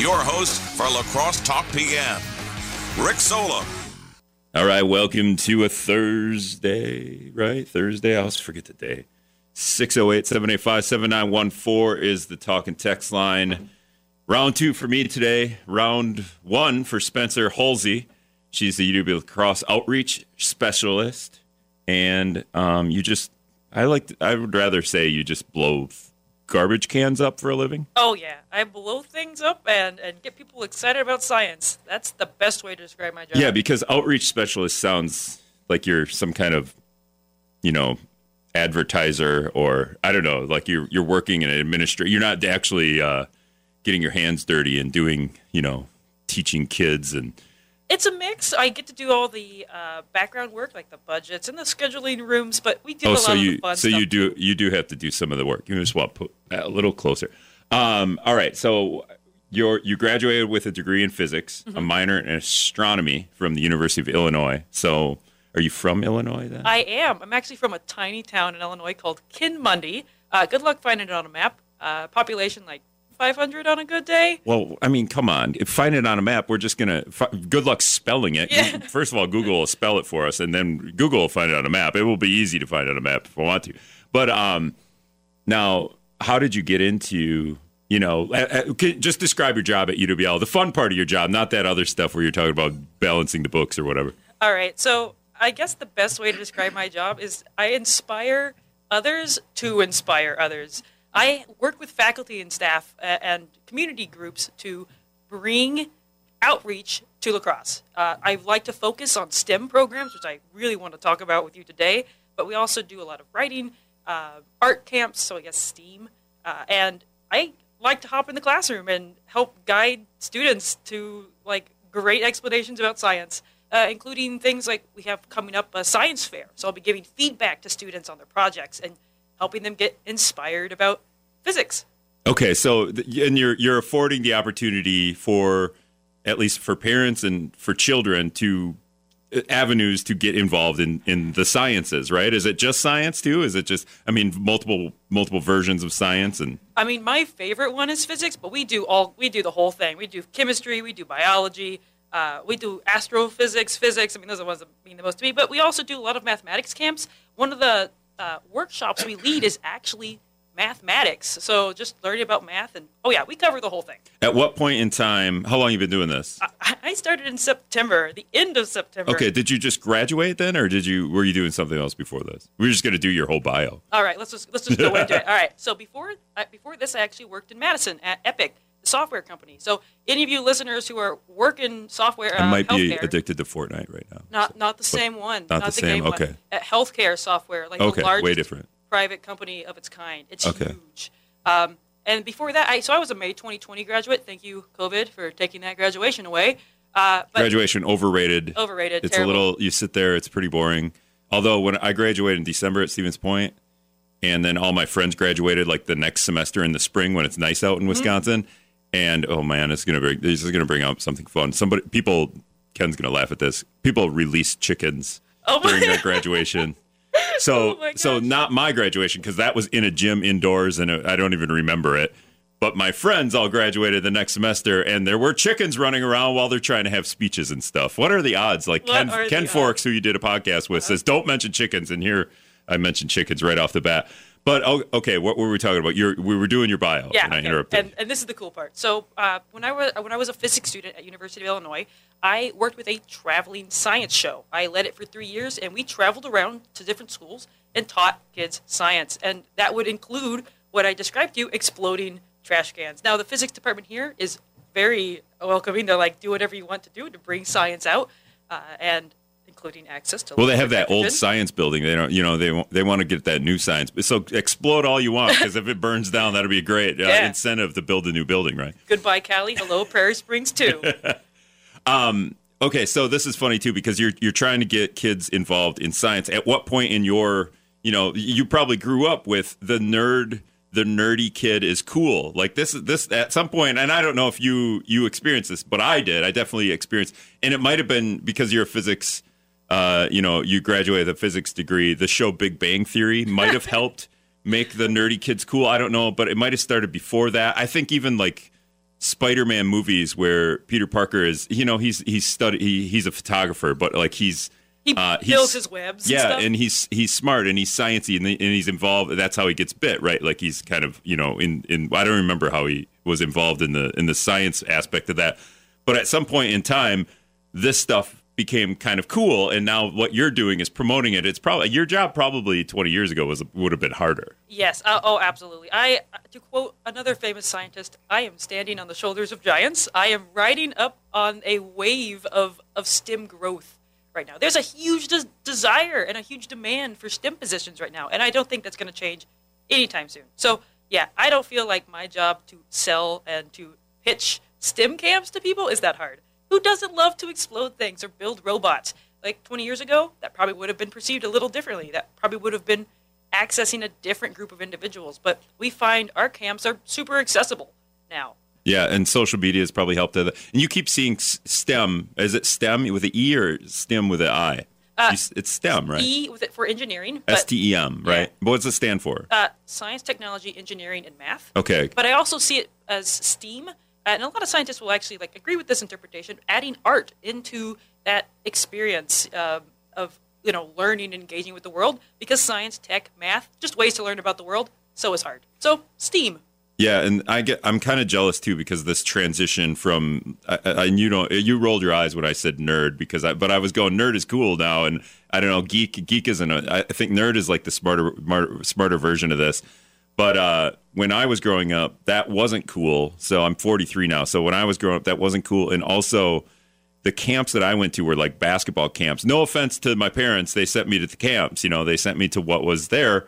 your host for La Crosse Talk PM, Rick Solem. All right, welcome to a Thursday, right? Thursday, I always forget the day. 608 785 7914 is the talk and text line. Round two for me today. Round one for Spencer Hulsey. She's the UW La Crosse outreach specialist. And um, you just, I like, to, I would rather say you just blow garbage cans up for a living. Oh yeah, I blow things up and and get people excited about science. That's the best way to describe my job. Yeah, because outreach specialist sounds like you're some kind of, you know, advertiser or I don't know, like you're you're working in an administration. You're not actually uh, getting your hands dirty and doing, you know, teaching kids and. It's a mix. I get to do all the uh, background work, like the budgets and the scheduling rooms, but we do Oh, a lot so of you the fun so stuff. you do you do have to do some of the work. You just want to put that a little closer. Um, all right, so you're you graduated with a degree in physics, Mm-hmm. a minor in astronomy from the University of Illinois. So, are you from Illinois then? I am. I'm actually from a tiny town in Illinois called Kinmundy. Uh, good luck finding it on a map. Uh, population like 500 on a good day. Well, I mean, come on. If find it on a map, we're just gonna. Good luck spelling it. Yeah. First of all, Google will spell it for us, and then Google will find it on a map. It will be easy to find it on a map if I want to. But um, now, how did you get into? You know, just describe your job at UWL. The fun part of your job, not that other stuff where you're talking about balancing the books or whatever. All right. So I guess the best way to describe my job is I inspire others to inspire others. I work with faculty and staff uh, and community groups to bring outreach to La Crosse. Uh, I like to focus on STEM programs, which I really want to talk about with you today. But we also do a lot of writing, uh, art camps, so I guess STEAM, uh, and I like to hop in the classroom and help guide students to like great explanations about science, uh, including things like we have coming up a science fair. So I'll be giving feedback to students on their projects and helping them get inspired about physics. Okay, so th- and you're you're affording the opportunity for at least for parents and for children to uh, avenues to get involved in in the sciences, right? Is it just science too? Is it just I mean multiple multiple versions of science and I mean, my favorite one is physics, but we do all we do the whole thing. We do chemistry, we do biology, uh, we do astrophysics, physics. I mean, those are the ones that mean the most to me. But we also do a lot of mathematics camps. One of the uh, workshops we lead is actually mathematics. So just learning about math and oh yeah, we cover the whole thing. at what point in time? How long you been doing this? I, I started in September, the end of September. Okay, did you just graduate then, or did you were you doing something else before this? We are just going to do your whole bio. All right, let's just let's just go into it. All right, so before uh, before this, I actually worked in Madison at Epic, software company. So any of you listeners who are working software, uh, I might be addicted to Fortnite right now. not not the same one, not the same, game one. okay. At healthcare software, like Okay, the way different. private company of its kind. It's Okay. huge. Um, and before that, I so I was a May 2020 graduate. Thank you, COVID, for taking that graduation away. Uh, but Graduation overrated. overrated. It's terrible. a little. You sit there. It's pretty boring. Although when I graduated in December at Stevens Point, and then all my friends graduated like the next semester in the spring when it's nice out in Mm-hmm. And oh man, it's gonna bring. This is gonna bring up something fun. Somebody, people, Ken's gonna laugh at this. People released chickens Oh during their graduation. So, Oh so not my graduation because that was in a gym indoors, and uh, I don't even remember it. But my friends all graduated the next semester, and there were chickens running around while they're trying to have speeches and stuff. What are the odds? Like What Ken, Ken odds? Forks, who you did a podcast with, says don't mention chickens, and here I mentioned chickens right off the bat. But oh, okay, what were we talking about? You're, we were doing your bio, Yeah, and I okay. interrupted. And, and this is the cool part. So uh, when I was when I was a physics student at University of Illinois, I worked with a traveling science show. I led it for three years, and we traveled around to different schools and taught kids science. And that would include what I described to you: exploding trash cans. Now, the physics department here is very welcoming to like do whatever you want to do to bring science out, uh, and including access to. well, they have that old science building. They don't, you know, they want- they want to get that new science. So explode all you want, because if it burns down, that'll be a great uh, Yeah. incentive to build a new building, right? Goodbye, Cowley. Hello, Prairie Springs too. Okay, so this is funny too because you're you're trying to get kids involved in science. At what point in your, you know, you probably grew up with the nerd, the nerdy kid is cool. Like this is this at some point, and I don't know if you you experienced this, but I did. I definitely experienced, and it might have been because you're a physics. Uh, you know, you graduate with a physics degree. The show Big Bang Theory might have helped make the nerdy kids cool. I don't know, but it might have started before that. I think even like Spider-Man movies where Peter Parker is, you know, he's he's study he, he's a photographer, but like he's He uh, he's- builds his webs. and yeah, stuff. and he's he's smart and he's sciencey and, and he's involved. That's how he gets bit, right? Like he's kind of you know in in I don't remember how he was involved in the in the science aspect of that, but at some point in time, this stuff became kind of cool, and now what you're doing is promoting it. It's probably your job. Probably 20 years ago was would have been harder. Yes. Uh, oh, absolutely. I to quote another famous scientist, I am standing on the shoulders of giants. I am riding up on a wave of of STEM growth right now. There's a huge des- desire and a huge demand for STEM positions right now, and I don't think that's going to change anytime soon. So, yeah, I don't feel like my job to sell and to pitch STEM camps to people is that hard. Who doesn't love to explode things or build robots? Like 20 years ago, that probably would have been perceived a little differently. That probably would have been accessing a different group of individuals. But we find our camps are super accessible now. Yeah, and social media has probably helped that. And you keep seeing STEM. Is it STEM with an E or STEM with an I? S- it's STEM, right? E with it for engineering, S but T E M, right? What does it stand for? uh, science, technology, engineering, and math. Okay. But I also see it as STEAM, and a lot of scientists will actually like agree with this interpretation, adding art into that experience um, of you know learning and engaging with the world. Because science, tech, math, just ways to learn about the world. So is art. So STEAM. Yeah, and I get I'm kind of jealous too because this transition from and you know you rolled your eyes when I said nerd because I but I was going nerd is cool now and I don't know geek geek isn't a, I think nerd is like the smarter, smarter version of this. But uh, when I was growing up, that wasn't cool. So I'm 43 now. So when I was growing up, that wasn't cool. And also, the camps that I went to were like basketball camps. No offense to my parents, they sent me to the camps. You know, they sent me to what was there.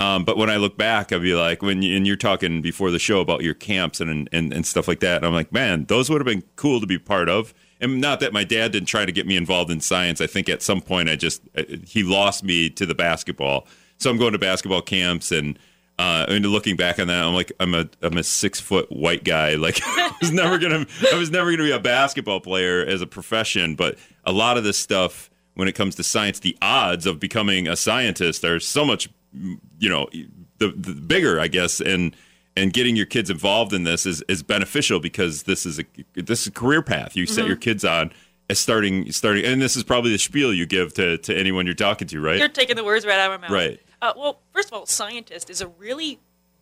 Um, but when I look back, I'd be like, when you, and you're talking before the show about your camps and, and and stuff like that, and I'm like, man, those would have been cool to be part of. And not that my dad didn't try to get me involved in science. I think at some point I just uh, he lost me to the basketball. So I'm going to basketball camps and. Uh, and looking back on that, I'm like, I'm a I'm a six foot white guy. Like, I was never gonna I was never gonna be a basketball player as a profession. But a lot of this stuff, when it comes to science, the odds of becoming a scientist are so much, you know, the, the bigger, I guess, and and getting your kids involved in this is is beneficial because this is a this is a career path you set your kids on as starting starting, and this is probably the spiel you give to to anyone you're talking to, right? You're taking the words right out of my mouth. Right. Uh, well, first of all, scientist is a really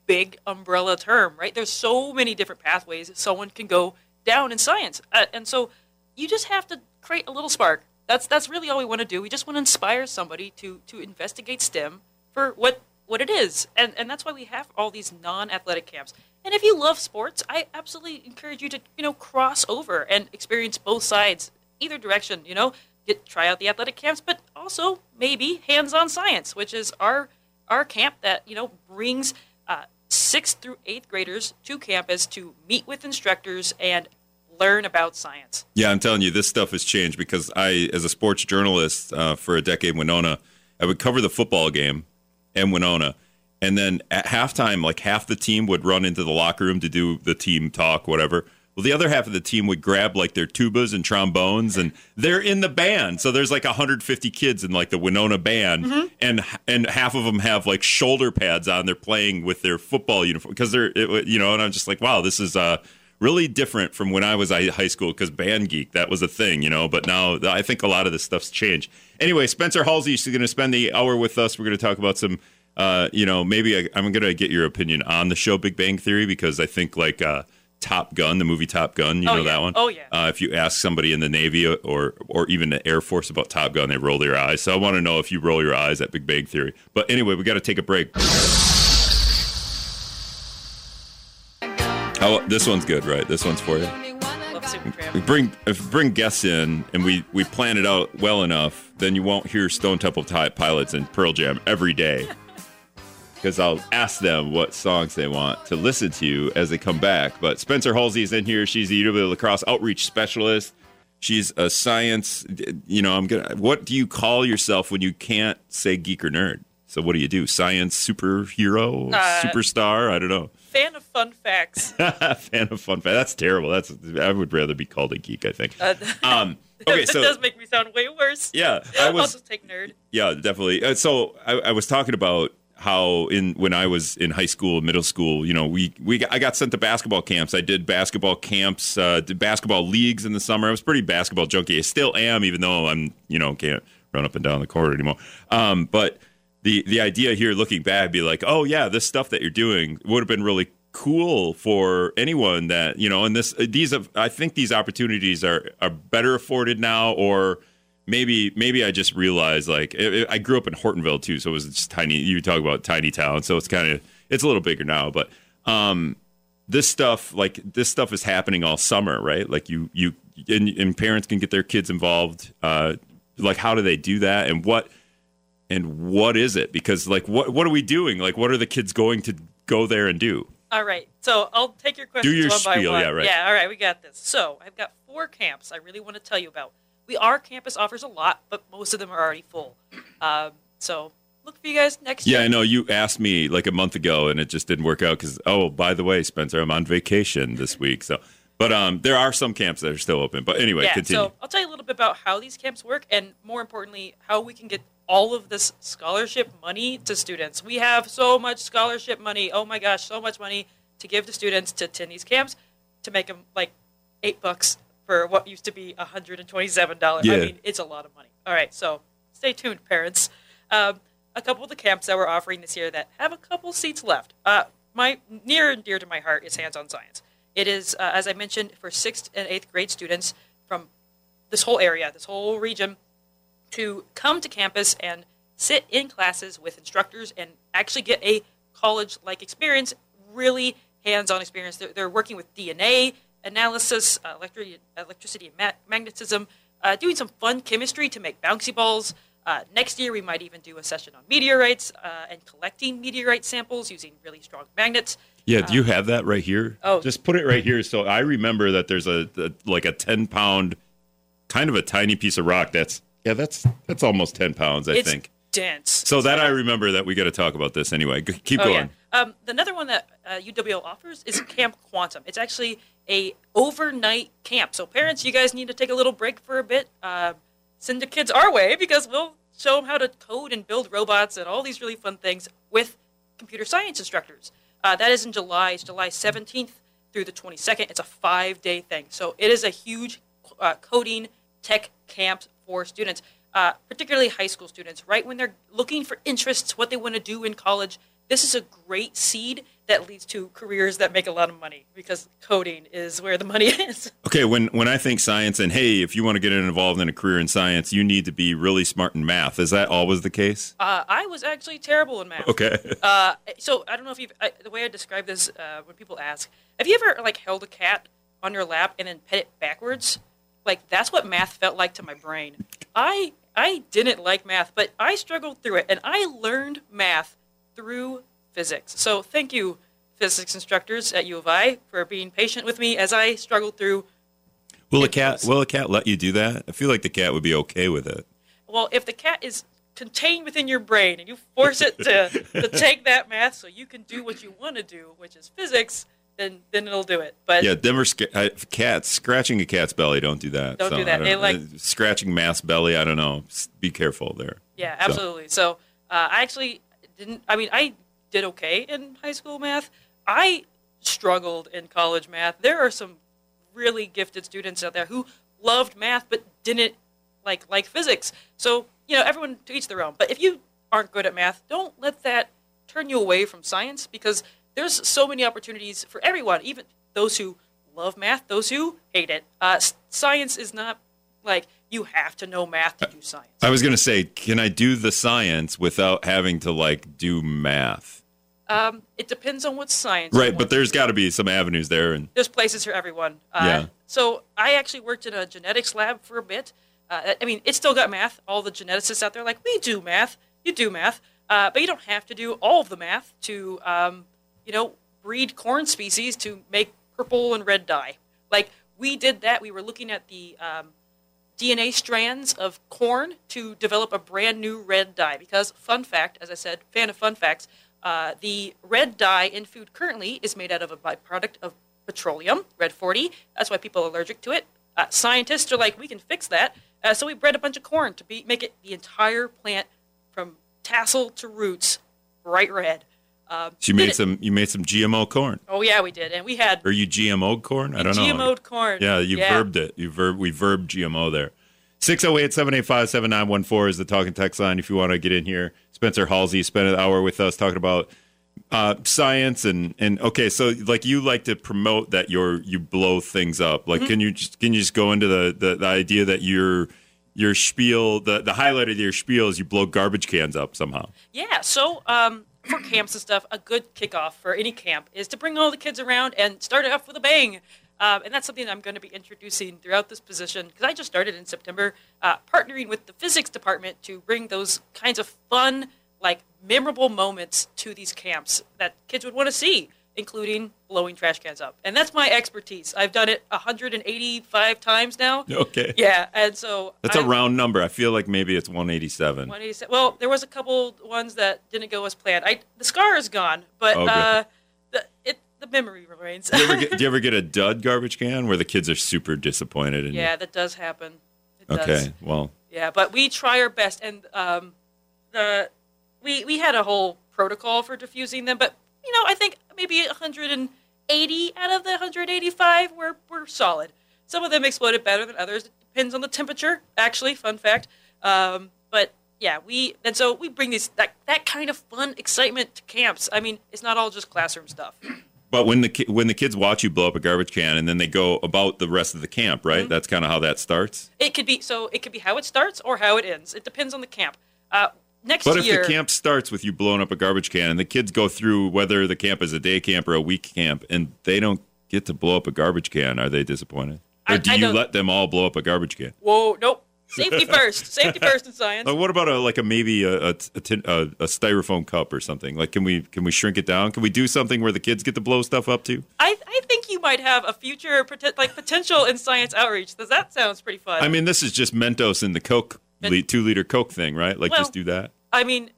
big umbrella term, right? There's so many different pathways that someone can go down in science, uh, and so you just have to create a little spark. That's that's really all we want to do. We just want to inspire somebody to to investigate STEM for what what it is, and and that's why we have all these non-athletic camps. And if you love sports, I absolutely encourage you to you know cross over and experience both sides, either direction. You know, get try out the athletic camps, but also maybe hands-on science, which is our our camp that you know brings uh, sixth through eighth graders to campus to meet with instructors and learn about science. Yeah, I'm telling you, this stuff has changed because I, as a sports journalist uh, for a decade, in Winona, I would cover the football game in Winona, and then at halftime, like half the team would run into the locker room to do the team talk, whatever. Well, the other half of the team would grab like their tubas and trombones, and they're in the band. So there's like 150 kids in like the Winona band, and and half of them have like shoulder pads on. They're playing with their football uniform because they're it, you know. And I'm just like, wow, this is uh really different from when I was at high school because band geek that was a thing, you know. But now I think a lot of this stuff's changed. Anyway, Spencer Hulsey is going to spend the hour with us. We're going to talk about some, uh, you know, maybe I, I'm going to get your opinion on the show Big Bang Theory because I think like uh, Top Gun, the movie Top Gun, you Oh, know yeah. that one. Oh, yeah. Uh, if you ask somebody in the Navy or or even the Air Force about Top Gun, they roll their eyes. So I want to know if you roll your eyes at Big Bang Theory. But anyway, we got to take a break. Oh, this one's good, right? This one's for you. We bring if we bring guests in and we we plan it out well enough, then you won't hear Stone Temple Pilots and Pearl Jam every day. Because I'll ask them what songs they want to listen to as they come back. But Spencer Hulsey is in here. She's the UW La Crosse outreach specialist. She's a science. You know, I'm gonna. What do you call yourself when you can't say geek or nerd? So what do you do? Science superhero, Uh, superstar? I don't know. Fan of fun facts. Fan of fun facts. That's terrible. That's I would rather be called a geek. I think. Uh, Um, okay, that so does make me sound way worse. yeah, I I'll was just take nerd. yeah definitely. Uh, so I, I was talking about how in when I was in high school, middle school, you know, we we I got sent to basketball camps. I did basketball camps, uh, did basketball leagues in the summer. I was pretty basketball junkie. I still am, even though I'm you know can't run up and down the court anymore. Um, but the the idea here, looking back, be like, oh yeah, this stuff that you're doing would have been really cool for anyone that you know. And this these I think these opportunities are are better afforded now, or maybe maybe I just realized like it, it, I grew up in Hortonville too, so it was just tiny. You talk about tiny town, so it's kind of it's a little bigger now, but um, this stuff like this stuff is happening all summer, right? Like you you and, and parents can get their kids involved. Uh, like how do they do that, and what and what is it? Because like what what are we doing? Like what are the kids going to go there and do? All right. So I'll take your questions Do your one spiel, by one. yeah, right. Yeah, all right, we got this. So I've got four camps I really want to tell you about. We our campus offers a lot, but most of them are already full. Um, so look for you guys next year. Yeah, year. I know you asked me like a month ago, and it just didn't work out because oh, by the way, Spencer, I'm on vacation this week. So, but um, there are some camps that are still open. But anyway, yeah, continue. so I'll tell you a little bit about how these camps work, and more importantly, how we can get all of this scholarship money to students. We have so much scholarship money. Oh my gosh, so much money to give to students to attend these camps to make them like eight bucks for what used to be $127. Yeah. I mean, it's a lot of money. All right, so stay tuned, parents. Um, a couple of the camps that we're offering this year that have a couple seats left. Uh, my near and dear to my heart is hands-on science. It is, uh, as I mentioned, for sixth and eighth grade students from this whole area, this whole region, to come to campus and sit in classes with instructors and actually get a college-like experience, really hands-on experience. They're, they're working with DNA analysis, uh, electri- electricity and ma- magnetism, uh, doing some fun chemistry to make bouncy balls. Uh, next year, we might even do a session on meteorites uh, and collecting meteorite samples using really strong magnets. yeah, do you have that right here? oh. just put it right here. So I remember that there's a, a like a ten pound, kind of a tiny piece of rock. That's yeah, that's that's almost ten pounds, I it's think. Dense. So that I remember that we got to talk about this anyway. G- Keep Oh, going. yeah. Um, another one that uh, UWL offers is Camp Quantum. It's actually a overnight camp. So parents, you guys need to take a little break for a bit. Uh, send the kids our way because we'll show them how to code and build robots and all these really fun things with computer science instructors. Uh, that is in July. It's July 17th through the 22nd. It's a five-day thing. So it is a huge uh, coding tech camp for students, uh, particularly high school students, right when they're looking for interests, what they want to do in college. This is a great seed that leads to careers that make a lot of money because coding is where the money is. Okay, when when I think science and hey, if you want to get involved in a career in science, you need to be really smart in math. Is that always the case? Uh, I was actually terrible in math. Okay. Uh, so I don't know if you've I, the way I describe this uh, when people ask, have you ever like held a cat on your lap and then pet it backwards? Like that's what math felt like to my brain. I I didn't like math, but I struggled through it, and I learned math through physics. So thank you, physics instructors at U of I, for being patient with me as I struggled through. Will a cat will a cat let you do that? I feel like the cat would be okay with it. Well, if the cat is contained within your brain and you force it to, to take that math so you can do what you want to do, which is physics, then then it'll do it. But Yeah, sca- I, cats scratching a cat's belly. Don't do that. Don't do I that. They like- uh, scratching math's belly. I don't know. Be careful there. Yeah, So- absolutely. So, uh, I actually didn't. I mean, I did okay in high school math. I struggled in college math. There are some really gifted students out there who loved math but didn't like like physics. So you know, everyone to each their own. But if you aren't good at math, don't let that turn you away from science because there's so many opportunities for everyone, even those who love math, those who hate it. Uh, science is not like you have to know math to do science. I was gonna say, can I do the science without having to like do math? Um, it depends on what science. Right, but there's got to be some avenues there, and there's places for everyone. Uh, Yeah. So I actually worked in a genetics lab for a bit. Uh, I mean, it's still got math. All the geneticists out there are like, we do math. You do math, uh, but you don't have to do all of the math to, um, you know, breed corn species to make purple and red dye. Like we did that. We were looking at the um, DNA strands of corn to develop a brand new red dye. Because, fun fact, as I said, fan of fun facts, uh, the red dye in food currently is made out of a byproduct of petroleum, red 40. That's why people are allergic to it. Uh, scientists are like, we can fix that. Uh, so we bred a bunch of corn to be, make it the entire plant from tassel to roots bright red. Um, So you made some. You made some GMO corn. Oh yeah, we did, and we had Or you GMO corn? I don't know. GMO'd corn. Yeah, you verbed it. You verb we verbed GMO there. 608-785-7914 is the talking text line if you want to get in here. Spencer Hulsey spent an hour with us talking about uh, science and and okay, so like you like to promote that you're you blow things up. Mm-hmm. Like can you just can you just go into the the, the idea that your your spiel the the highlight of your spiel is you blow garbage cans up somehow. Yeah, so um, for camps and stuff, a good kickoff for any camp is to bring all the kids around and start it off with a bang. Um, and that's something I'm going to be introducing throughout this position because I just started in September, uh, partnering with the physics department to bring those kinds of fun, like memorable moments to these camps that kids would want to see, including blowing trash cans up. And that's my expertise. I've done it 185 times now. Okay. Yeah, and so That's a I'm- round number. I feel like maybe it's 187. 187. Well, there was a couple ones that didn't go as planned. I the scar is gone, but Oh, uh, the it the memory remains. Do you, ever get, do you ever get a dud garbage can where the kids are super disappointed? In yeah, that does happen. It You? does. Okay. Well, Yeah, but we try our best, and um, the we we had a whole protocol for diffusing them, but you know, I think maybe 180 out of the 185 were were solid. Some of them exploded better than others. It depends on the temperature. Actually, fun fact. Um, but yeah, we and so we bring these that that kind of fun excitement to camps. I mean, it's not all just classroom stuff. but when the ki- when the kids watch you blow up a garbage can and then they go about the rest of the camp, right? Mm-hmm. That's kind of how that starts. It could be so. It could be how it starts or how it ends. It depends on the camp. Uh, next But if the camp starts with you blowing up a garbage can and the kids go through whether the camp is a day camp or a week camp and they don't get to blow up a garbage can, are they disappointed? Or do I you don't- let them all blow up a garbage can? whoa, nope. Safety first. Safety first in science. Uh, what about a like a maybe a a, a, tin- a a styrofoam cup or something? Like, can we can we shrink it down? Can we do something where the kids get to blow stuff up too? I, I think you might have a future like potential in science outreach. Does that sounds pretty fun? I mean, this is just Mentos in the Coke Two liter Coke thing, right? Like, Well- just do that. I mean,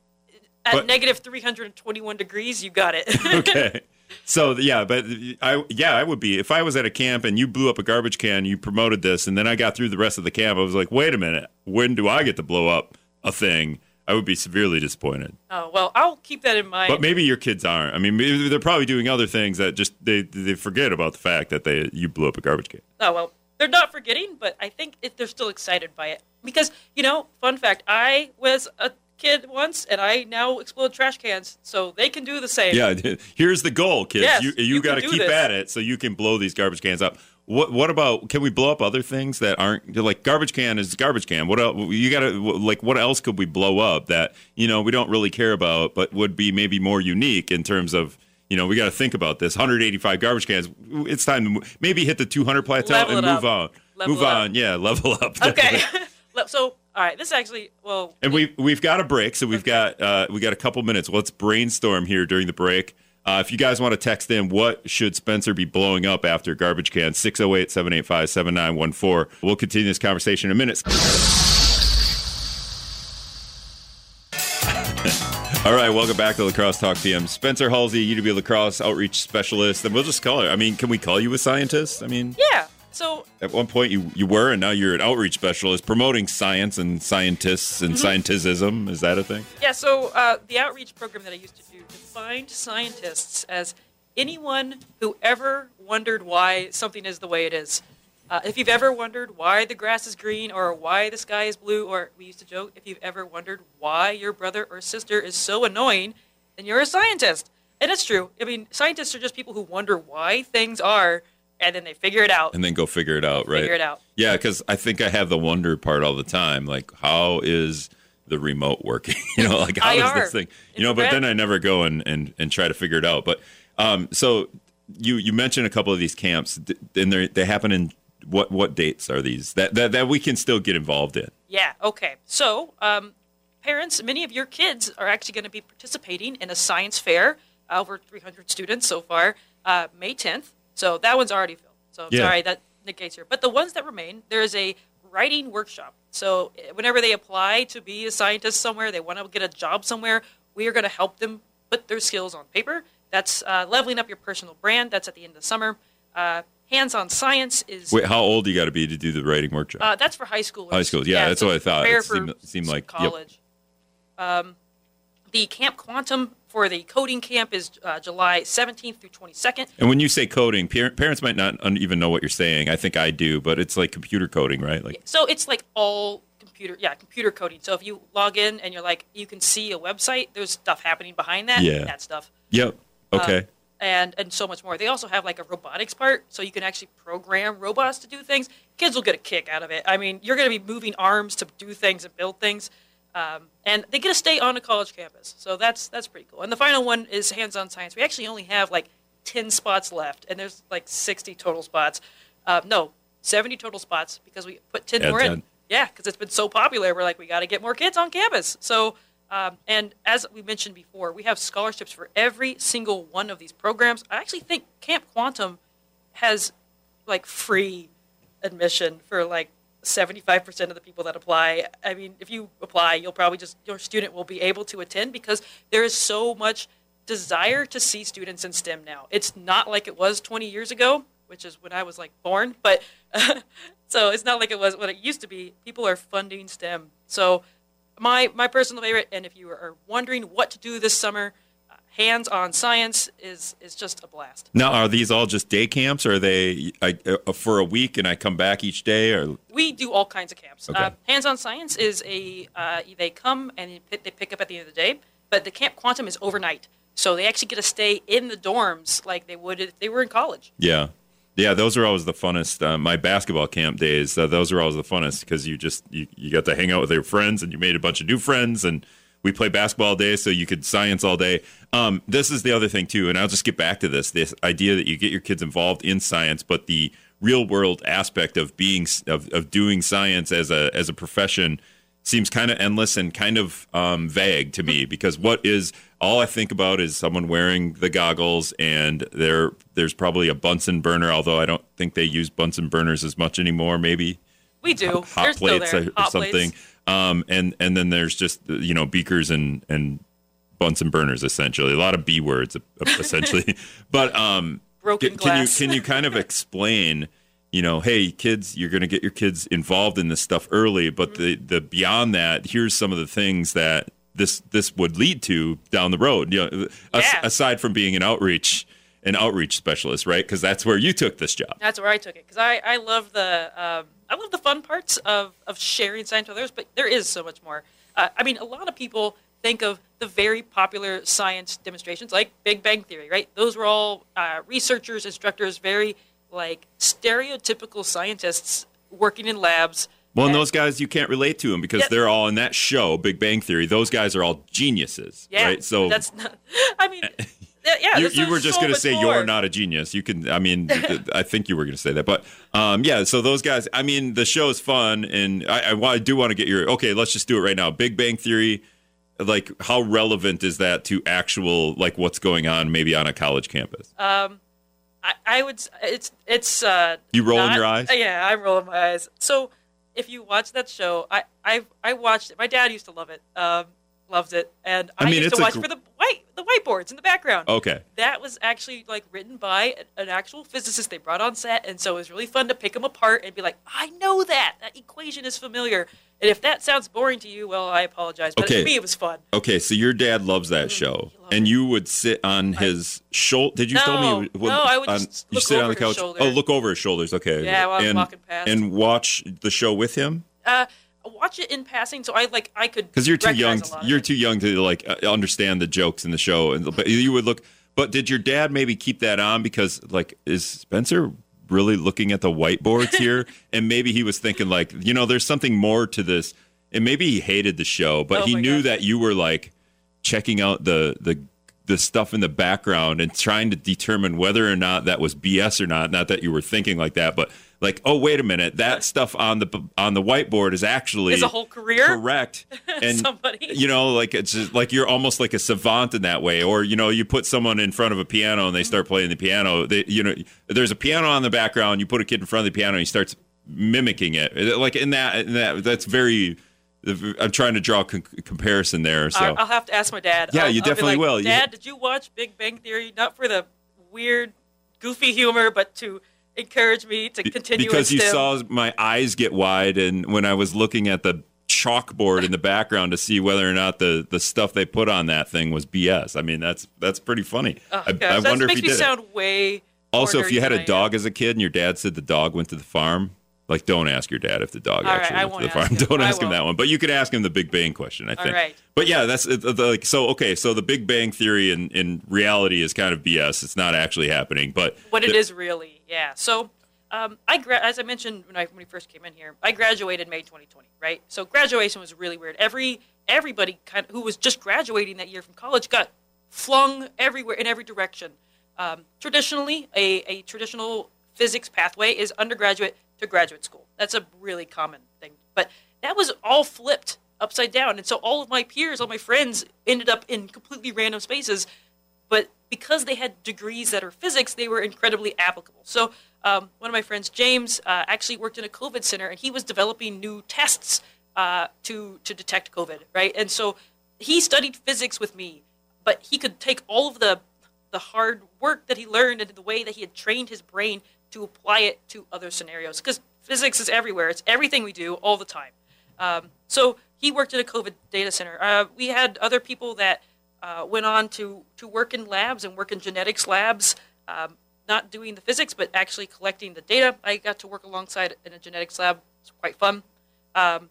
at negative 321 degrees, you got it. Okay. So yeah, but I yeah I would be if I was at a camp and you blew up a garbage can, you promoted this, and then I got through the rest of the camp. I was like, wait a minute, when do I get to blow up a thing? I would be severely disappointed. oh well, I'll keep that in mind. But maybe your kids aren't. I mean, maybe they're probably doing other things that just they they forget about the fact that they you blew up a garbage can. oh well, they're not forgetting, but I think it, they're still excited by it because you know, fun fact: I was a kid once, and I now explode trash cans, so they can do the same. Yeah, here's the goal, kids. Yes, you you, you got to keep this. at it so you can blow these garbage cans up. What what about can we blow up other things that aren't like garbage can is garbage can? What else you got to like what else could we blow up that you know we don't really care about but would be maybe more unique in terms of you know we got to think about this 185 garbage cans. It's time to move, maybe hit the 200 plateau Level and move on. Level move up. on, yeah, level up. Okay. So, all right, this actually well. And we've we've got a break, so we've got uh, we got a couple minutes. Let's brainstorm here during the break. Uh, if you guys want to text in, what should Spencer be blowing up after garbage can? 608 785 7914. We'll continue this conversation in a minute. All right, welcome back to La Crosse Talk PM. Spencer Hulsey, UW La Crosse Outreach Specialist, and we'll just call it. I mean, can we call you a scientist? I mean, Yeah. So at one point you, you were, and now you're an outreach specialist promoting science and scientists and scientism. Is that a thing? Yeah, so uh, the outreach program that I used to do defined scientists as anyone who ever wondered why something is the way it is. Uh, if you've ever wondered why the grass is green or why the sky is blue, or we used to joke, if you've ever wondered why your brother or sister is so annoying, then you're a scientist. And it's true. I mean, scientists are just people who wonder why things are, and then they figure it out. and then go figure it out, right? Figure it out. Yeah, because I think I have the wonder part all the time. Like, how is the remote working? you know, like how IR. this thing? You know, but then I never go and, and, and try to figure it out. But um, so you you mentioned a couple of these camps, and they they happen in what what dates are these that, that that we can still get involved in? Yeah, okay. So, um, parents, many of your kids are actually going to be participating in a science fair, uh, over 300 students so far, uh, May 10th. So that one's already filled. So Yeah. sorry, that negates here. But the ones that remain, there is a writing workshop. So eh, whenever they apply to be a scientist somewhere, they want to get a job somewhere, we are going to help them put their skills on paper. That's uh, leveling up your personal brand. That's at the end of the summer. Uh, hands-on science is Wait, how old you got to be to do the writing workshop? uh, that's for high schoolers. High schools, yeah, that's what I thought. It seemed- seemed like- yep. college. Um, the Camp Quantum for the coding camp is uh, July 17th through 22nd. And when you say coding, par- parents might not un- even know what you're saying. I think I do, but it's like computer coding, right? Like So it's like all computer, yeah, computer coding. So if you log in and you're like, you can see a website, there's stuff happening behind that, Yeah. that stuff. Yep. Okay. And and so much more. They also have like a robotics part, so you can actually program robots to do things. Kids will get a kick out of it. I mean, you're going to be moving arms to do things and build things, um, and they get to stay on a college campus. So that's that's pretty cool. And the final one is hands-on science. We actually only have like ten spots left, and there's like sixty total spots. Uh, no, seventy total spots because we put ten more 10. in. Yeah, because it's been so popular. We're like, we got to get more kids on campus. So, um, and as we mentioned before, we have scholarships for every single one of these programs. I actually think Camp Quantum has like free admission for like 75% of the people that apply. I mean, if you apply, you'll probably just, your student will be able to attend because there is so much desire to see students in STEM now. It's not like it was 20 years ago, which is when I was like born, but so it's not like it was what it used to be. People are funding STEM. So my my personal favorite, and if you are wondering what to do this summer, uh, hands-on science is is just a blast. Now, are these all just day camps, or are they I, uh, for a week and I come back each day? Or We do all kinds of camps. Okay. Uh, hands-on science is a uh, they come and they pick, they pick up at the end of the day, but the camp quantum is overnight, so they actually get to stay in the dorms like they would if they were in college. yeah, yeah, those are always the funnest. Uh, my basketball camp days, uh, those are always the funnest because you just you, you got to hang out with your friends and you made a bunch of new friends and we play basketball all day, so you could science all day. Um, this is the other thing too, and I'll just get back to this: this idea that you get your kids involved in science, but the real world aspect of being of, of doing science as a as a profession seems kind of endless and kind of um, vague to me because what is all I think about is someone wearing the goggles and there there's probably a Bunsen burner, although I don't think they use Bunsen burners as much anymore. Maybe We do. hot still plates or, Hot something. plates. Um, and and then there's just you know beakers and and Bunsen burners essentially. A lot of B words essentially. but um, Broken can you can you kind of explain? You know, hey kids, you're going to get your kids involved in this stuff early, but the the beyond that, here's some of the things that this this would lead to down the road. You know, Yeah. aside from being an outreach an outreach specialist, right? Because that's where you took this job. That's where I took it because I, I love the um, I love the fun parts of, of sharing science with others, but there is so much more. Uh, I mean, a lot of people think of the very popular science demonstrations like Big Bang Theory, right? Those were all uh, researchers, instructors, very like stereotypical scientists working in labs. Well, and those guys you can't relate to them because Yeah. they're all in that show, Big Bang Theory. Those guys are all geniuses, Yeah, right? So that's not. I mean, yeah, you, you were just so going to say more. you're not a genius. You can, I mean, I think you were going to say that, but um, yeah. So those guys, I mean, the show is fun, and I, I, I do want to get your okay. Let's just do it right now. Big Bang Theory, like how relevant is that to actual like what's going on maybe on a college campus? I, I would. It's it's. Uh, You rolling not- your eyes? Yeah, I'm rolling my eyes. So if you watch that show, I I I watched it. My dad used to love it. Um, loved it, and I I, mean, used to watch gr- for the white the whiteboards in the background. okay, That was actually like written by an actual physicist they brought on set, and so it was really fun to pick them apart and be like, I know that that equation is familiar. And if that sounds boring to you, well, I apologize. But Okay. to me, it was fun. okay. So your dad loves that show, he loved and it. you would sit on his shoulder. Did you tell me? No, no, I would on- just you sit on the his couch. shoulder. Oh, look over his shoulders. Okay. Yeah, while I'm and, walking past. and watch the show with him. Uh, watch it in passing, so I like I could because you're too young. recognize a lot of You're too young to like uh, understand the jokes in the show, and but you would look. But did your dad maybe keep that on because like is Spencer really looking at the whiteboards here, and maybe he was thinking like you know there's something more to this, and maybe he hated the show, but Oh he knew gosh. that you were like checking out the the the stuff in the background and trying to determine whether or not that was BS or not. Not that you were thinking like that, but like, oh wait a minute, that stuff on the on the whiteboard is actually Is a whole career? correct. And Somebody. you know, like it's just, like you're almost like a savant in that way. Or you know, you put someone in front of a piano and they start playing the piano. They, you know, there's a piano on the background. You put a kid in front of the piano and he starts mimicking it. Like in that, in that that's very. I'm trying to draw a con- comparison there. So I'll, have to ask my dad. Yeah, I'll- you I'll definitely like, will. Dad, did you watch Big Bang Theory? Not for the weird, goofy humor, but to encourage me to continue. because you saw my eyes get wide and when I was looking at the chalkboard in the background to see whether or not the the stuff they put on that thing was BS. I mean, that's that's pretty funny. Oh, I, I wonder if makes he me did. it. sound way. Also, if you had a dog as a kid and your dad said the dog went to the farm, like don't ask your dad if the dog All right, actually I went to the farm. him. Don't I ask him that one. But you could ask him the Big Bang question, I think. right. But yeah, that's it, the, like so. Okay, so the Big Bang theory in, in reality is kind of BS. It's not actually happening. But what it the- is really. Yeah. So, um, I gra- as I mentioned when I when we first came in here, I graduated May 2020. Right. So graduation was really weird. Every everybody kind of, who was just graduating that year from college got flung everywhere in every direction. Um, traditionally, a, a traditional physics pathway is undergraduate to graduate school. That's a really common thing. But that was all flipped upside down. And so all of my peers, all my friends ended up in completely random spaces. But because they had degrees that are physics, they were incredibly applicable. So um, one of my friends, James, uh, actually worked in a COVID center, and he was developing new tests uh, to to detect COVID. Right, and so he studied physics with me, but he could take all of the the hard work that he learned and the way that he had trained his brain to apply it to other scenarios. Because physics is everywhere; it's everything we do all the time. Um, so he worked at a COVID data center. Uh, we had other people that uh, went on to, to work in labs and work in genetics labs, um, not doing the physics, but actually collecting the data. I got to work alongside in a genetics lab. It's quite fun. Um,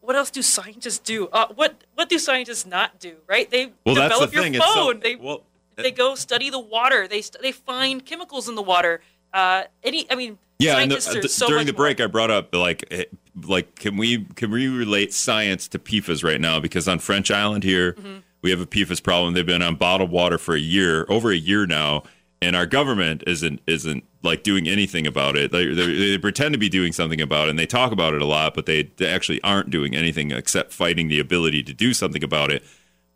what else do scientists do? Uh, what what do scientists not do? Right? They well, develop the thing. your so- phone. they well, they go study the water. They they find chemicals in the water. Uh, any, I mean, Yeah, and the, uh, so during the break, more. I brought up like, eh, like, can we can we relate science to PFAS right now? Because on French Island here, Mm-hmm. We have a PFAS problem. They've been on bottled water for a year, over a year now, and our government isn't isn't like doing anything about it. They, they, they pretend to be doing something about it, and they talk about it a lot, but they, they actually aren't doing anything except fighting the ability to do something about it.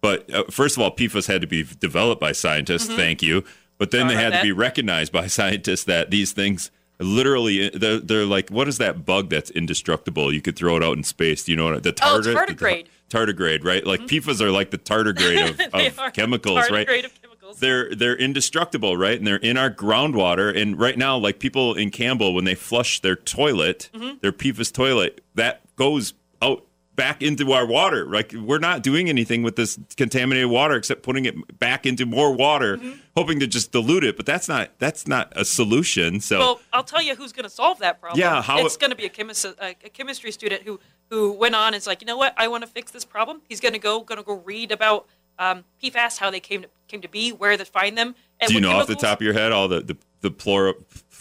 But uh, first of all, PFAS had to be developed by scientists. Thank you. But then Sorry they had to be recognized by scientists that these things literally they're, they're like what is that bug that's indestructible you could throw it out in space do you know what the Oh, tartar, tardigrade. Tardigrade right like PFAS are like the tardigrade of, They of are chemicals right tardigrade of chemicals. they're they're indestructible, right? And they're in our groundwater. And right now, like people in Campbell, when they flush their toilet, Mm-hmm. their PFAS toilet, that goes out back into our water. Like we're not doing anything with this contaminated water except putting it back into more water, Mm-hmm. hoping to just dilute it. But that's not that's not a solution. So Well, I'll tell you who's going to solve that problem. Yeah, how it's it- going to be a, chemist, a, a chemistry student who who went on and is like, you know what, I want to fix this problem. He's going to go going to go read about um, PFAS, how they came to came to be, where to find them. And do you know off the top of your head all the the, the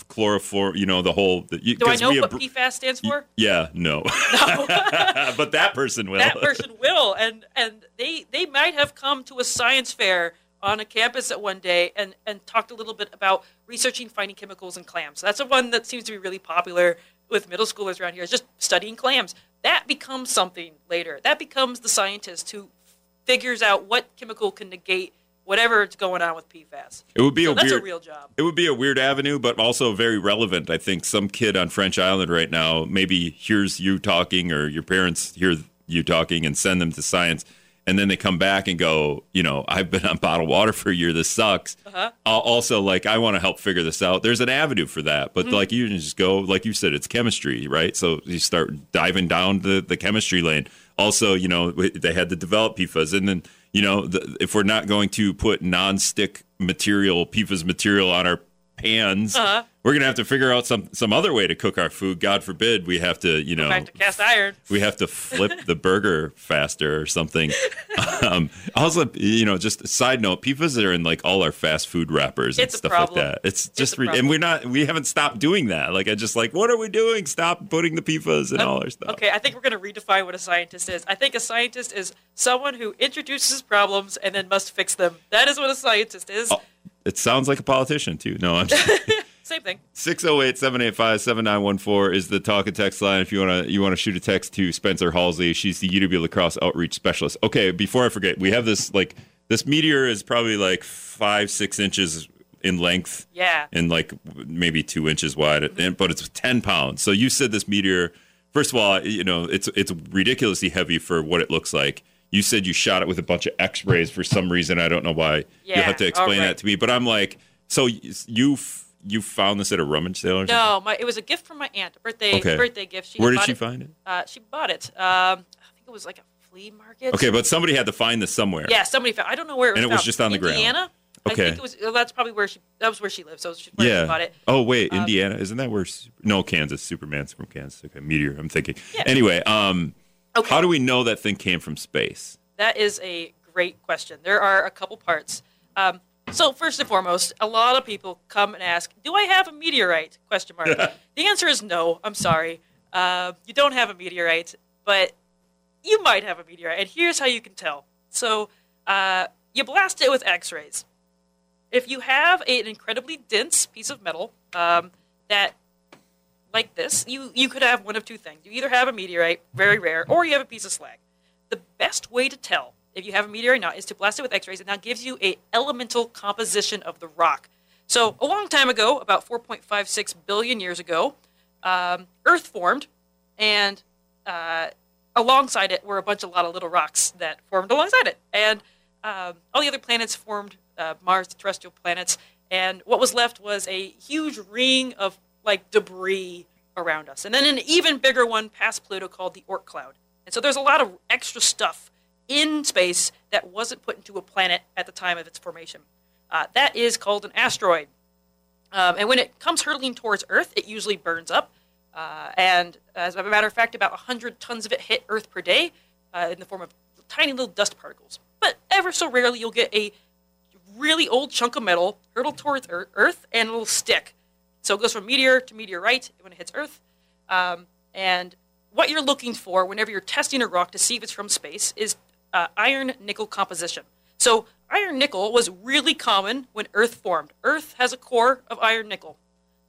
chloro, chloroform, you know, the whole. The, you, Do I know what PFAS stands for? Yeah, no. but that person will. that person will and and they they might have come to a science fair on a campus at one day and and talked a little bit about researching finding chemicals in clams that's the one that seems to be really popular with middle schoolers around here is just studying clams that becomes something later that becomes the scientist who figures out what chemical can negate whatever's going on with pfas It would be so a that's weird. a real job It would be a weird avenue, but also very relevant. I think some kid on French Island right now maybe hears you talking or your parents hear you talking and send them to science. And then they come back and go, you know, I've been on bottled water for a year. This sucks. Uh-huh. Al- Also, like, I want to help figure this out. There's an avenue for that. But, Mm-hmm. like, you just go, like you said, it's chemistry, right? So you start diving down the, the chemistry lane. Also, you know, they had to develop PFAS. And then, you know, the, if we're not going to put non-stick material, PFAS material on our pans, Uh-huh. We're gonna have to figure out some some other way to cook our food. God forbid we have to, you know, to cast iron we have to flip the burger faster or something. Um, also, you know, just a side note, PFAS are in like all our fast food wrappers and It's stuff like that. It's just, a re- and we're not, we haven't stopped doing that. Like, I just like, what are we doing? Stop putting the PFAS and all our stuff. Okay, I think we're going to redefine what a scientist is. I think a scientist is someone who introduces problems and then must fix them. That is what a scientist is. Oh, it sounds like a politician too. No, I'm Same thing. 608-785-7914 is the talk and text line if you want to you want to shoot a text to Spencer Hulsey. She's the UW La Crosse outreach specialist. Okay, before I forget, we have this like this meteor is probably like 5 6 inches in length Yeah. and like maybe 2 inches wide and, but it's 10 pounds. So you said this meteor First of all, you know, it's it's ridiculously heavy for what it looks like. You said you shot it with a bunch of X-rays for some reason. I don't know why. yeah, You'll have to explain right. that to me. But I'm like, so you you found this at a rummage sale or something? No, my it was a gift from my aunt, a birthday Okay. birthday gift. She Where did she it, find it? Uh, she bought it. Um, I think it was like a flea market. Okay, but somebody had to find this somewhere. Yeah, somebody found. I don't know where it was. And it was found. just on the ground. Indiana. I Okay. think it was. well, That's probably where she. That was where she lived. So she Yeah. bought it. Oh wait, Um, Indiana isn't that where? No, Kansas. Superman's from Kansas. Okay, meteor. I'm thinking. Yeah. Anyway, um, Okay. how do we know that thing came from space? That is a great question. There are a couple parts. Um, so first and foremost, a lot of people come and ask, "Do I have a meteorite?" Question mark. the answer is no. I'm sorry, uh, you don't have a meteorite, but you might have a meteorite. And here's how you can tell. So uh, you blast it with X-rays. If you have an incredibly dense piece of metal um, that like this, you, you could have one of two things. You either have a meteorite, very rare, or you have a piece of slag. The best way to tell if you have a meteorite or not is to blast it with X-rays, and that gives you a elemental composition of the rock. So a long time ago, about 4.56 billion years ago, um, Earth formed, and uh, alongside it were a bunch of lot of little rocks that formed alongside it, and um, all the other planets formed uh, Mars, the terrestrial planets, and what was left was a huge ring of like debris around us, and then an even bigger one past Pluto called the Oort cloud. And so there's a lot of extra stuff in space that wasn't put into a planet at the time of its formation. Uh, that is called an asteroid. Um, and when it comes hurtling towards Earth, it usually burns up. Uh, and as a matter of fact, about 100 tons of it hit Earth per day uh, in the form of tiny little dust particles. But ever so rarely, you'll get a really old chunk of metal hurtle towards Earth and it'll stick. So it goes from meteor to meteorite when it hits Earth. Um, and what you're looking for whenever you're testing a rock to see if it's from space is uh, iron nickel composition. So iron nickel was really common when Earth formed. Earth has a core of iron nickel.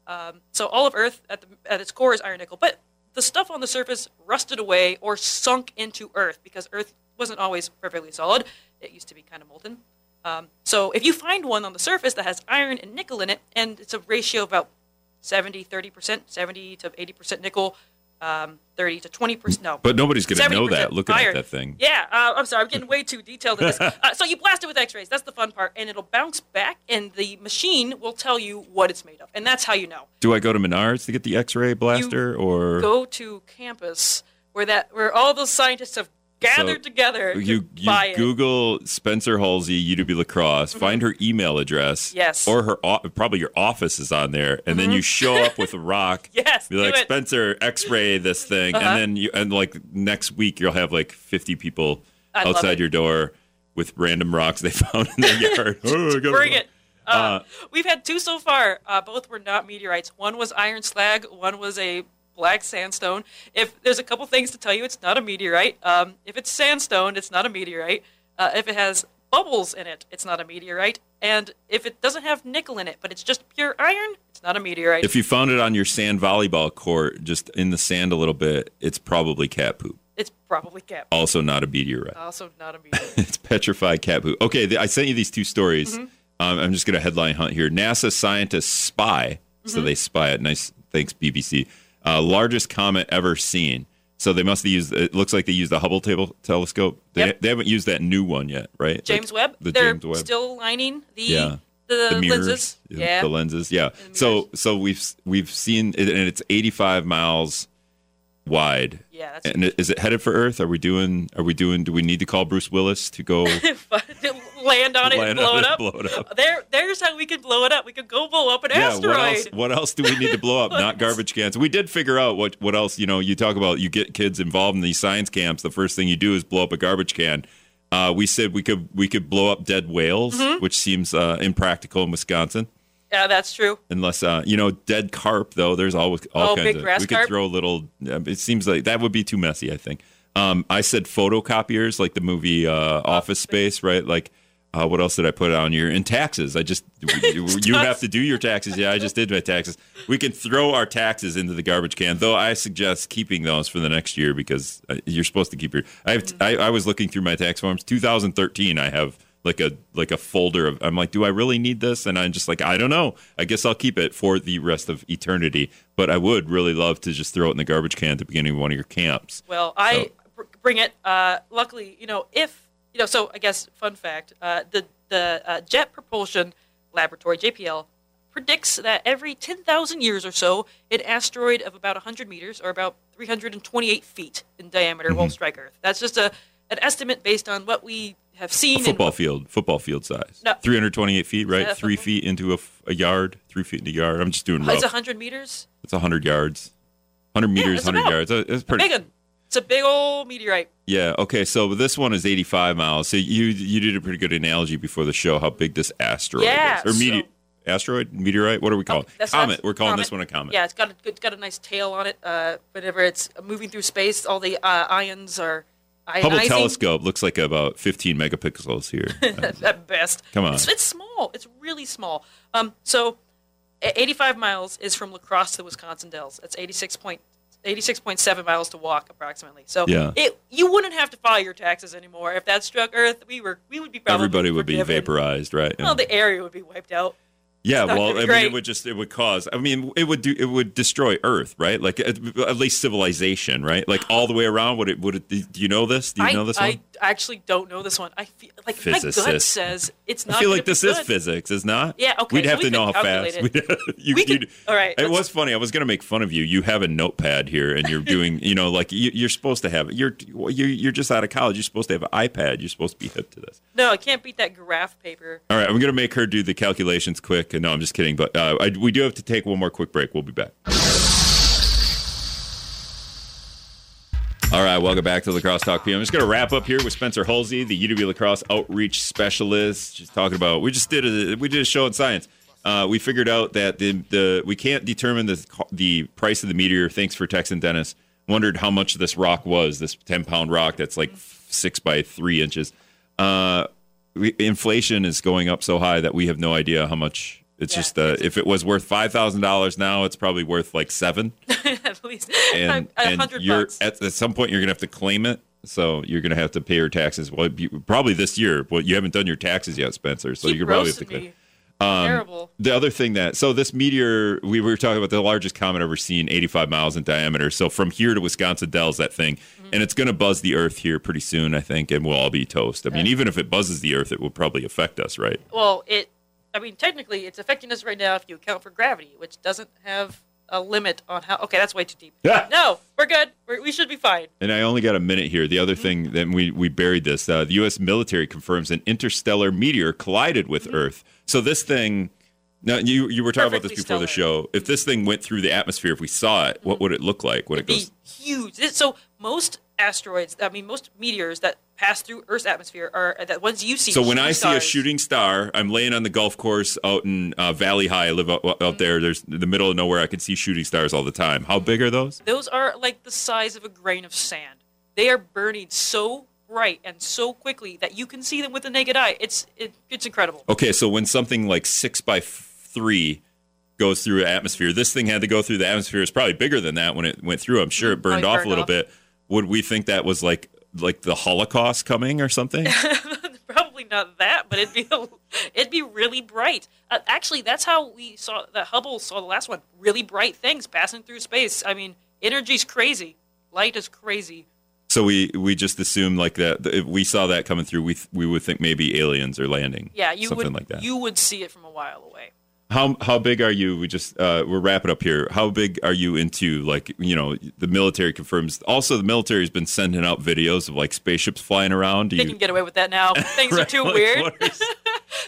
Um, so all of Earth at, the, at its core is iron nickel, but the stuff on the surface rusted away or sunk into Earth because Earth wasn't always perfectly solid. It used to be kind of molten. Um, so if you find one on the surface that has iron and nickel in it, and it's a ratio of about 70, 30%, 70 to 80% nickel, um, 30 to 20%, no. But nobody's going to know that looking at that thing. Yeah, uh, I'm sorry, I'm getting way too detailed in this. Uh, so you blast it with X-rays. That's the fun part, and it'll bounce back, and the machine will tell you what it's made of, and that's how you know. Do I go to Menards to get the X-ray blaster, or Go to campus where that where all those scientists have gathered So, together. to you you buy it. Google Spencer Hulsey UW La Crosse, find her email address, Yes. or her probably your office is on there, and then you show up with a rock. Yes, be like. Spencer, X-ray this thing, Uh-huh. and then you and like next week you'll have like fifty people I outside your door with random rocks they found in their yard. Oh, Bring it. Uh, we've had two so far. Uh, both were not meteorites. One was iron slag. One was a black sandstone. If there's a couple things to tell you, it's not a meteorite. Um, if it's sandstone, it's not a meteorite. Uh, if it has bubbles in it, it's not a meteorite. And if it doesn't have nickel in it, but it's just pure iron, it's not a meteorite. If you found it on your sand volleyball court, just in the sand a little bit, it's probably cat poop. it's probably cat. Also, not a meteorite. Also not a meteorite. it's petrified cat poop. Okay, th- I sent you these two stories. Mm-hmm. Um, I'm just going to headline hunt here. NASA scientists spy, so Mm-hmm. they spy it. Nice, thanks BBC. Uh, largest comet ever seen. So they must have used. It looks like they used the Hubble table telescope. They, Yep. they haven't used that new one yet, right? James Like Webb. The They're James Webb. still lining the Yeah. the, the mirrors, lenses. Yeah. the lenses. Yeah. the So so we've we've seen, it, and it's 85 miles wide. yeah. That's And is it headed for Earth? Are we doing? Are we doing? Do we need to call Bruce Willis to go land on it land and blow it it, up. blow it up? There, there's how we can blow it up. We could go blow up an Yeah, asteroid. what else? What else do we need to blow up? Not garbage cans. We did figure out what what else. You know, you talk about you get kids involved in these science camps. The first thing you do is blow up a garbage can. Uh, we said we could we could blow up dead whales, Mm-hmm. which seems uh, impractical in Wisconsin. Yeah, that's true. Unless uh, you know, dead carp though. There's always all Oh, kinds big of. grass we could carp? throw little. uh, It seems like that would be too messy. I think. Um, I said photocopiers, like the movie uh, Office Space, right? Like. Uh, what else did I put on here? in taxes. I just you, you have to do your taxes. Yeah, I just did my taxes. We can throw our taxes into the garbage can, though. I suggest keeping those for the next year because uh, you're supposed to keep your. I, have I, I was looking through my tax forms. 2013. I have like a like a folder of. I'm like, do I really need this? And I'm just like, I don't know. I guess I'll keep it for the rest of eternity. But I would really love to just throw it in the garbage can at the beginning of one of your camps. Well, I So- br- bring it. Uh, luckily, you know, if you know, so I guess fun fact: uh, the the uh, Jet Propulsion Laboratory (JPL) predicts that every 10,000 years or so, an asteroid of about 100 meters, or about 328 feet in diameter, Mm-hmm. will strike Earth. That's just a an estimate based on what we have seen. A football what- field, football field size. No. 328 feet, right? Three football? feet into a, a, yard, three feet into a yard. I'm just doing rough. It's 100 meters. It's 100 yards. 100 meters, it's 100 about yards. It's pretty. It's a big old meteorite. Yeah. Okay. So this one is 85 miles. So you you did a pretty good analogy before the show how big this asteroid Yeah, is, or meteor. so- asteroid, meteorite. What are we calling? it? comet. We're calling this one a comet. Yeah, it's got a it's got a nice tail on it. Uh, whenever it's moving through space, all the uh, ions are ionizing Hubble telescope looks like about 15 megapixels here. At best. Come on. It's, it's small. It's really small. Um, so, e- 85 miles is from La Crosse to the Wisconsin Dells. That's 86 point, 86.7 miles to walk approximately. So Yeah. it you wouldn't have to file your taxes anymore if that struck Earth. We were we would be probably Everybody would be vaporized, right? Well, the area would be wiped out. Yeah, well, I mean, it would just it would cause. I mean, it would do it would destroy Earth, right? Like at, at least civilization, right? Like all the way around. Would it? Would it? Do you know this? Do you I, know this I one? Actually don't know this one. I feel like my gut says it's not. I feel like this is physics, is not? Yeah, okay, We'd so have to know how fast. it. you, We could- all right, It was funny. I was going to make fun of you. You have a notepad here, and you're doing. You know, like you, you're supposed to have. You're you're you're just out of college. You're supposed to have an iPad. You're supposed to be hip to this. No, I can't beat that graph paper. All right, I'm going to make her do the calculations quick. No, I'm just kidding. But uh, I, we do have to take one more quick break. We'll be back. All right, welcome back to La Crosse Talk PM. I'm just going to wrap up here with Spencer Hulsey, the UW La Crosse Outreach Specialist. Just talking about we just did a we did a show in science. Uh, we figured out that the the we can't determine the the price of the meteor. Thanks for texting Dennis. Wondered how much this rock was. This 10 pound rock that's like six by three inches. Uh, we, inflation is going up so high that we have no idea how much. It's Yeah, just uh, if it was worth five thousand dollars now, it's probably worth like seven. at least And, a and you're bucks. at, at some point you're gonna have to claim it. So you're gonna have to pay your taxes. Well, you, probably this year. Well, you haven't done your taxes yet, Spencer. So Keep you're probably have to claim. me. Terrible. The other thing that so this meteor we were talking about the largest comet ever seen, 85 miles in diameter. So from here to Wisconsin Dells, that thing, Mm-hmm. and it's going to buzz the Earth here pretty soon, I think, and we'll all be toast. I mean, even if it buzzes the Earth, it will probably affect us, right? Well, it. I mean, technically, it's affecting us right now if you account for gravity, which doesn't have a limit on how. Okay, that's way too deep. Yeah. No, we're good. We're, we should be fine. And I only got a minute here. The other mm-hmm. thing that we we buried this, uh, the U.S. military confirms an interstellar meteor collided with mm-hmm. Earth. So this thing. Now you you were talking about this Perfectly before the show. If this thing went through the atmosphere, if we saw it, what mm-hmm. would it look like when It'd it goes? be huge. So most asteroids, I mean, most meteors that pass through Earth's atmosphere are that ones you see. So when I shooting see a shooting star, I'm laying on the golf course out in uh, Valley High. I live out, Mm-hmm. there. There's the middle of nowhere. I can see shooting stars all the time. How big are those? those are like the size of a grain of sand. They are burning so bright and so quickly that you can see them with the naked eye. It's it, it's incredible. Okay, so when something like six by three goes through atmosphere, this thing had to go through the atmosphere. It's probably bigger than that when it went through. I'm sure it burned Probably off a little off. bit. Would we think that was like like the Holocaust coming or something? Probably not that, but it'd be it'd be really bright. Uh, actually, that's how we saw that Hubble saw the last one. Really bright things passing through space. I mean, energy's crazy. Light is crazy. so we we just assume like that. If we saw that coming through, we th- we would think maybe aliens are landing. Yeah, you something would like that. you would see it from a while away. How how big are you? We just uh, we're wrapping up here. How big are you into like you know the military confirms? Also, the military has been sending out videos of like spaceships flying around. Do They you? can get away with that now. Things are too like, weird. is-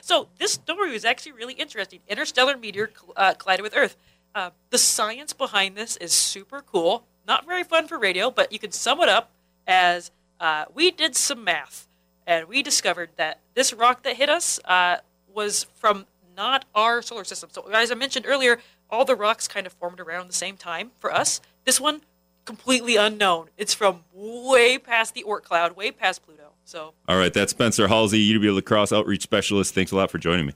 So this story was actually really interesting. Interstellar meteor uh, collided with Earth. Uh, the science behind this is super cool. Not very fun for radio, but you can sum it up as uh, we did some math and we discovered that this rock that hit us uh, was from not our solar system. So as I mentioned earlier, all the rocks kind of formed around the same time for us. This one completely unknown. It's from way past the Oort cloud, way past Pluto. So All right, that's Spencer Hulsey, UW La Crosse Outreach Specialist. Thanks a lot for joining me.